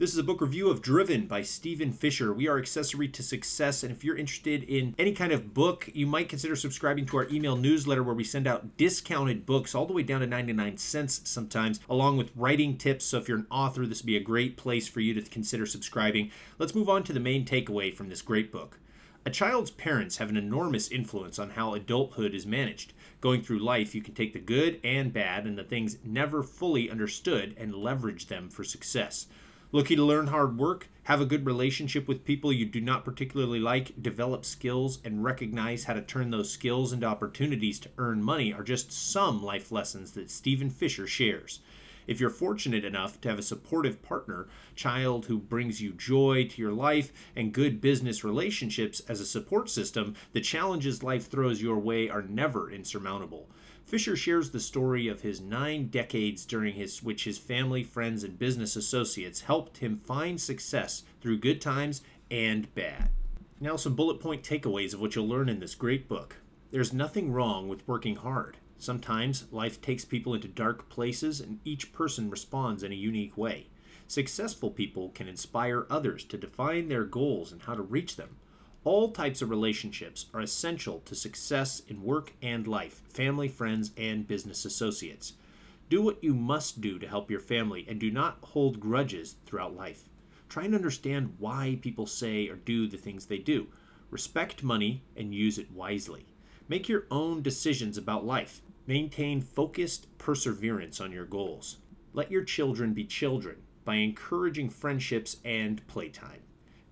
This is a book review of Driven by Stephen Fisher. We are Accessory to Success, and if you're interested in any kind of book, you might consider subscribing to our email newsletter where we send out discounted books all the way down to 99 cents sometimes, along with writing tips. So if you're an author, this would be a great place for you to consider subscribing. Let's move on to the main takeaway from this great book. A child's parents have an enormous influence on how adulthood is managed. Going through life, you can take the good and bad and the things never fully understood and leverage them for success. Looking to learn hard work, have a good relationship with people you do not particularly like, develop skills, and recognize how to turn those skills into opportunities to earn money are just some life lessons that Stephen Fisher shares. If you're fortunate enough to have a supportive partner, child who brings you joy to your life, and good business relationships as a support system, the challenges life throws your way are never insurmountable. Fisher shares the story of his nine decades during his which his family, friends, and business associates helped him find success through good times and bad. Now, some bullet point takeaways of what you'll learn in this great book. There's nothing wrong with working hard. Sometimes life takes people into dark places, and each person responds in a unique way. Successful people can inspire others to define their goals and how to reach them. All types of relationships are essential to success in work and life, family, friends, and business associates. Do what you must do to help your family and do not hold grudges throughout life. Try and understand why people say or do the things they do. Respect money and use it wisely. Make your own decisions about life. Maintain focused perseverance on your goals. Let your children be children by encouraging friendships and playtime.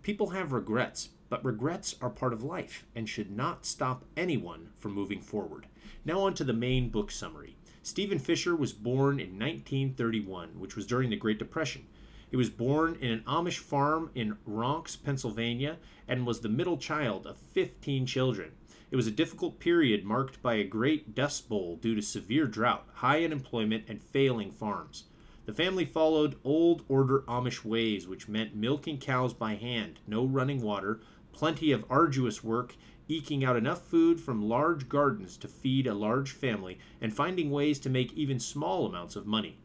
People have regrets, but regrets are part of life and should not stop anyone from moving forward. Now, on to the main book summary. Stephen Fisher was born in 1931, which was during the Great Depression. He was born in an Amish farm in Ronks, Pennsylvania, and was the middle child of 15 children. It was a difficult period marked by a great dust bowl due to severe drought, high unemployment, and failing farms. The family followed old order Amish ways, which meant milking cows by hand, no running water, plenty of arduous work, eking out enough food from large gardens to feed a large family, and finding ways to make even small amounts of money.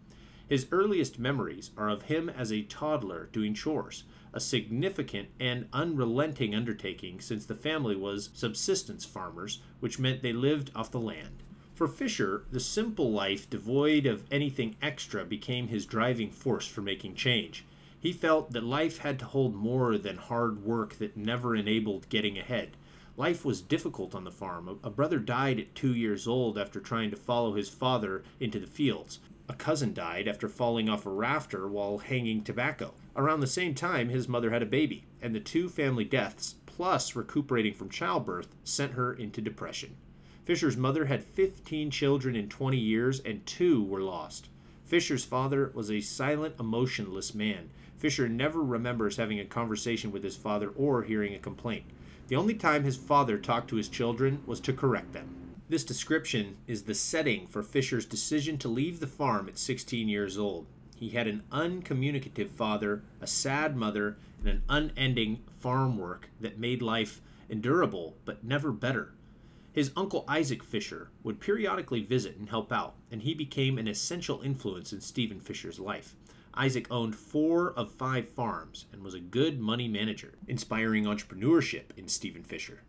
His earliest memories are of him as a toddler doing chores, a significant and unrelenting undertaking since the family was subsistence farmers, which meant they lived off the land. For Fisher, the simple life devoid of anything extra became his driving force for making change. He felt that life had to hold more than hard work that never enabled getting ahead. Life was difficult on the farm. A brother died at two years old after trying to follow his father into the fields. A cousin died after falling off a rafter while hanging tobacco. Around the same time, his mother had a baby, and the two family deaths, plus recuperating from childbirth, sent her into depression. Fisher's mother had 15 children in 20 years, and two were lost. Fisher's father was a silent, emotionless man. Fisher never remembers having a conversation with his father or hearing a complaint. The only time his father talked to his children was to correct them. This description is the setting for Fisher's decision to leave the farm at 16 years old. He had an uncommunicative father, a sad mother, and an unending farm work that made life endurable but never better. His uncle Isaac Fisher would periodically visit and help out, and he became an essential influence in Stephen Fisher's life. Isaac owned four of five farms and was a good money manager, inspiring entrepreneurship in Stephen Fisher.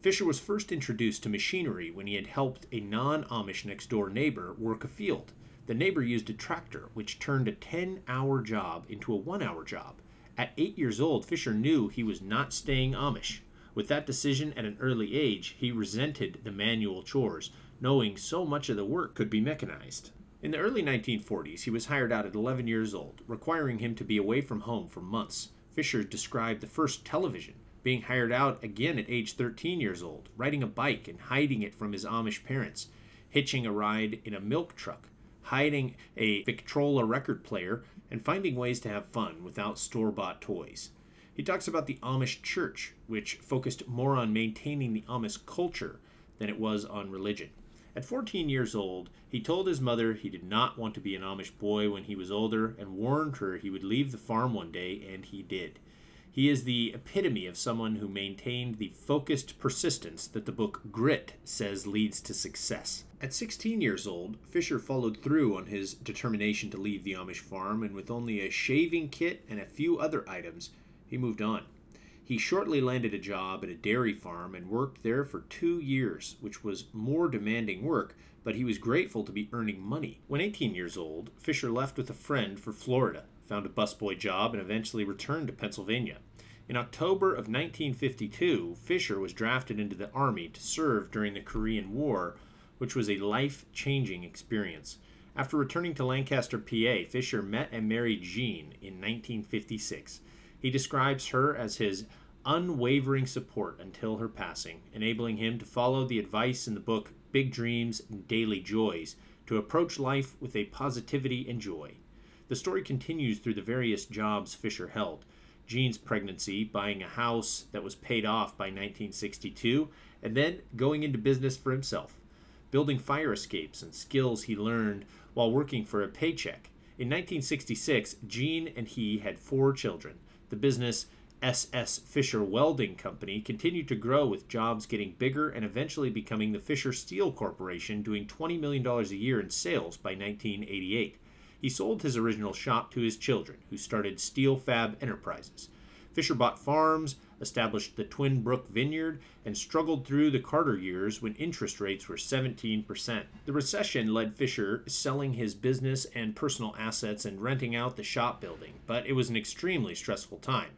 Fisher was first introduced to machinery when he had helped a non Amish next door neighbor work a field. The neighbor used a tractor, which turned a 10 hour job into a one hour job. At eight years old, Fisher knew he was not staying Amish. With that decision at an early age, he resented the manual chores, knowing so much of the work could be mechanized. In the early 1940s, he was hired out at 11 years old, requiring him to be away from home for months. Fisher described the first television, being hired out again at age 13 years old, riding a bike and hiding it from his Amish parents, hitching a ride in a milk truck, hiding a Victrola record player, and finding ways to have fun without store bought toys. He talks about the Amish church, which focused more on maintaining the Amish culture than it was on religion. At 14 years old, he told his mother he did not want to be an Amish boy when he was older and warned her he would leave the farm one day, and he did. He is the epitome of someone who maintained the focused persistence that the book Grit says leads to success. At 16 years old, Fisher followed through on his determination to leave the Amish farm, and with only a shaving kit and a few other items, he moved on. He shortly landed a job at a dairy farm and worked there for two years, which was more demanding work, but he was grateful to be earning money. When 18 years old, Fisher left with a friend for Florida, found a busboy job, and eventually returned to Pennsylvania. In October of 1952, Fisher was drafted into the Army to serve during the Korean War, which was a life changing experience. After returning to Lancaster, PA, Fisher met and married Jean in 1956. He describes her as his unwavering support until her passing, enabling him to follow the advice in the book Big Dreams and Daily Joys to approach life with a positivity and joy. The story continues through the various jobs Fisher held. Jean's pregnancy, buying a house that was paid off by 1962, and then going into business for himself, building fire escapes and skills he learned while working for a paycheck. In 1966, Jean and he had four children. The business SS Fisher Welding Company continued to grow with jobs getting bigger and eventually becoming the Fisher Steel Corporation, doing $20 million a year in sales by 1988 he sold his original shop to his children, who started Steel Fab Enterprises. Fisher bought farms, established the Twin Brook Vineyard, and struggled through the Carter years when interest rates were 17%. The recession led Fisher selling his business and personal assets and renting out the shop building, but it was an extremely stressful time.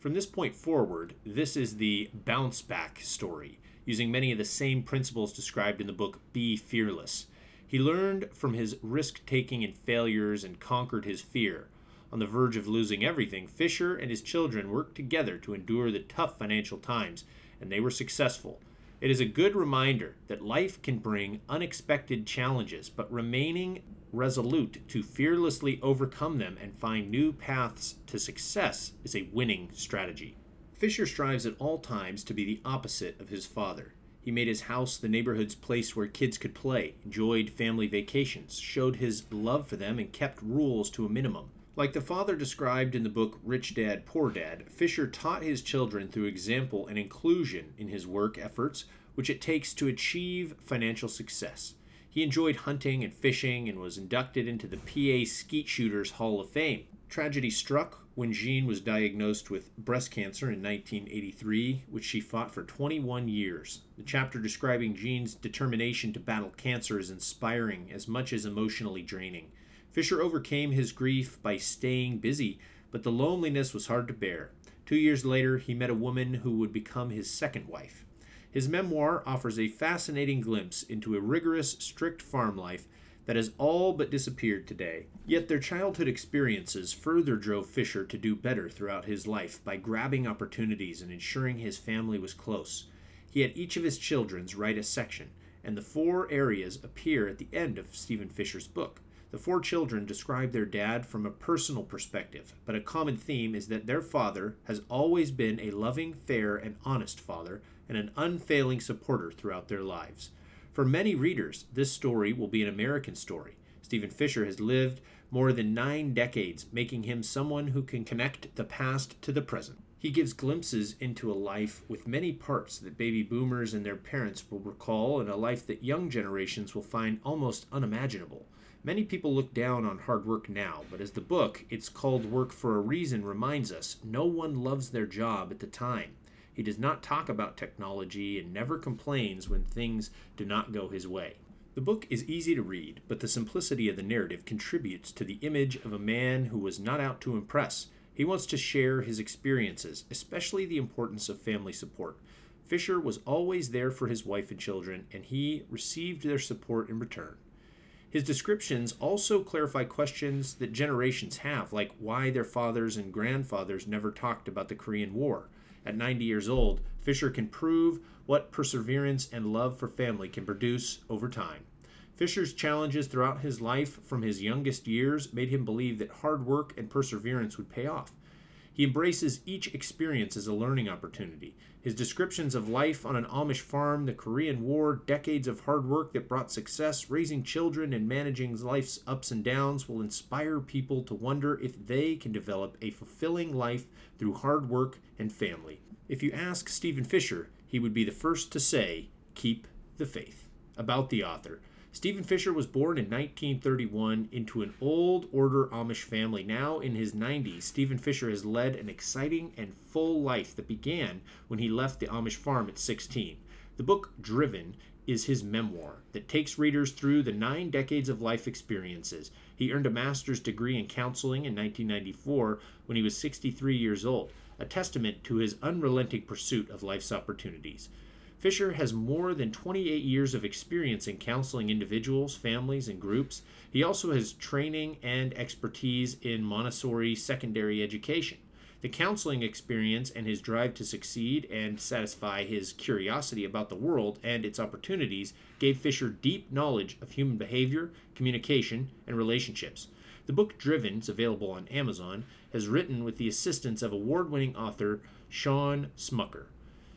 From this point forward, this is the bounce back story, using many of the same principles described in the book Be Fearless. He learned from his risk taking and failures and conquered his fear. On the verge of losing everything, Fisher and his children worked together to endure the tough financial times, and they were successful. It is a good reminder that life can bring unexpected challenges, but remaining resolute to fearlessly overcome them and find new paths to success is a winning strategy. Fisher strives at all times to be the opposite of his father. He made his house the neighborhood's place where kids could play, enjoyed family vacations, showed his love for them, and kept rules to a minimum. Like the father described in the book Rich Dad, Poor Dad, Fisher taught his children through example and inclusion in his work efforts, which it takes to achieve financial success. He enjoyed hunting and fishing and was inducted into the PA Skeet Shooters Hall of Fame. Tragedy struck when Jean was diagnosed with breast cancer in 1983, which she fought for 21 years. The chapter describing Jean's determination to battle cancer is inspiring as much as emotionally draining. Fisher overcame his grief by staying busy, but the loneliness was hard to bear. Two years later, he met a woman who would become his second wife. His memoir offers a fascinating glimpse into a rigorous, strict farm life that has all but disappeared today. Yet their childhood experiences further drove Fisher to do better throughout his life by grabbing opportunities and ensuring his family was close. He had each of his children's write a section, and the four areas appear at the end of Stephen Fisher's book. The four children describe their dad from a personal perspective, but a common theme is that their father has always been a loving, fair, and honest father, and an unfailing supporter throughout their lives. For many readers, this story will be an American story. Stephen Fisher has lived more than nine decades, making him someone who can connect the past to the present. He gives glimpses into a life with many parts that baby boomers and their parents will recall, and a life that young generations will find almost unimaginable. Many people look down on hard work now, but as the book, It's Called Work for a Reason, reminds us, no one loves their job at the time. He does not talk about technology and never complains when things do not go his way. The book is easy to read, but the simplicity of the narrative contributes to the image of a man who was not out to impress. He wants to share his experiences, especially the importance of family support. Fisher was always there for his wife and children, and he received their support in return. His descriptions also clarify questions that generations have, like why their fathers and grandfathers never talked about the Korean War. At 90 years old, Fisher can prove what perseverance and love for family can produce over time. Fisher's challenges throughout his life from his youngest years made him believe that hard work and perseverance would pay off. He embraces each experience as a learning opportunity. His descriptions of life on an Amish farm, the Korean War, decades of hard work that brought success, raising children, and managing life's ups and downs will inspire people to wonder if they can develop a fulfilling life through hard work and family. If you ask Stephen Fisher, he would be the first to say, Keep the faith. About the author. Stephen Fisher was born in 1931 into an old order Amish family. Now in his 90s, Stephen Fisher has led an exciting and full life that began when he left the Amish farm at 16. The book Driven is his memoir that takes readers through the nine decades of life experiences. He earned a master's degree in counseling in 1994 when he was 63 years old, a testament to his unrelenting pursuit of life's opportunities. Fisher has more than 28 years of experience in counseling individuals, families, and groups. He also has training and expertise in Montessori secondary education. The counseling experience and his drive to succeed and satisfy his curiosity about the world and its opportunities gave Fisher deep knowledge of human behavior, communication, and relationships. The book Driven is available on Amazon, has written with the assistance of award winning author Shawn Smucker.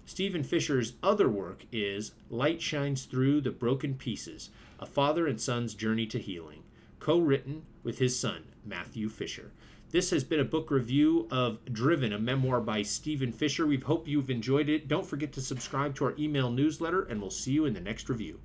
Stephen Fisher's other work is Light Shines Through the Broken Pieces A Father and Son's Journey to Healing, co written with his son, Matthew Fisher. This has been a book review of Driven, a memoir by Stephen Fisher. We hope you've enjoyed it. Don't forget to subscribe to our email newsletter, and we'll see you in the next review.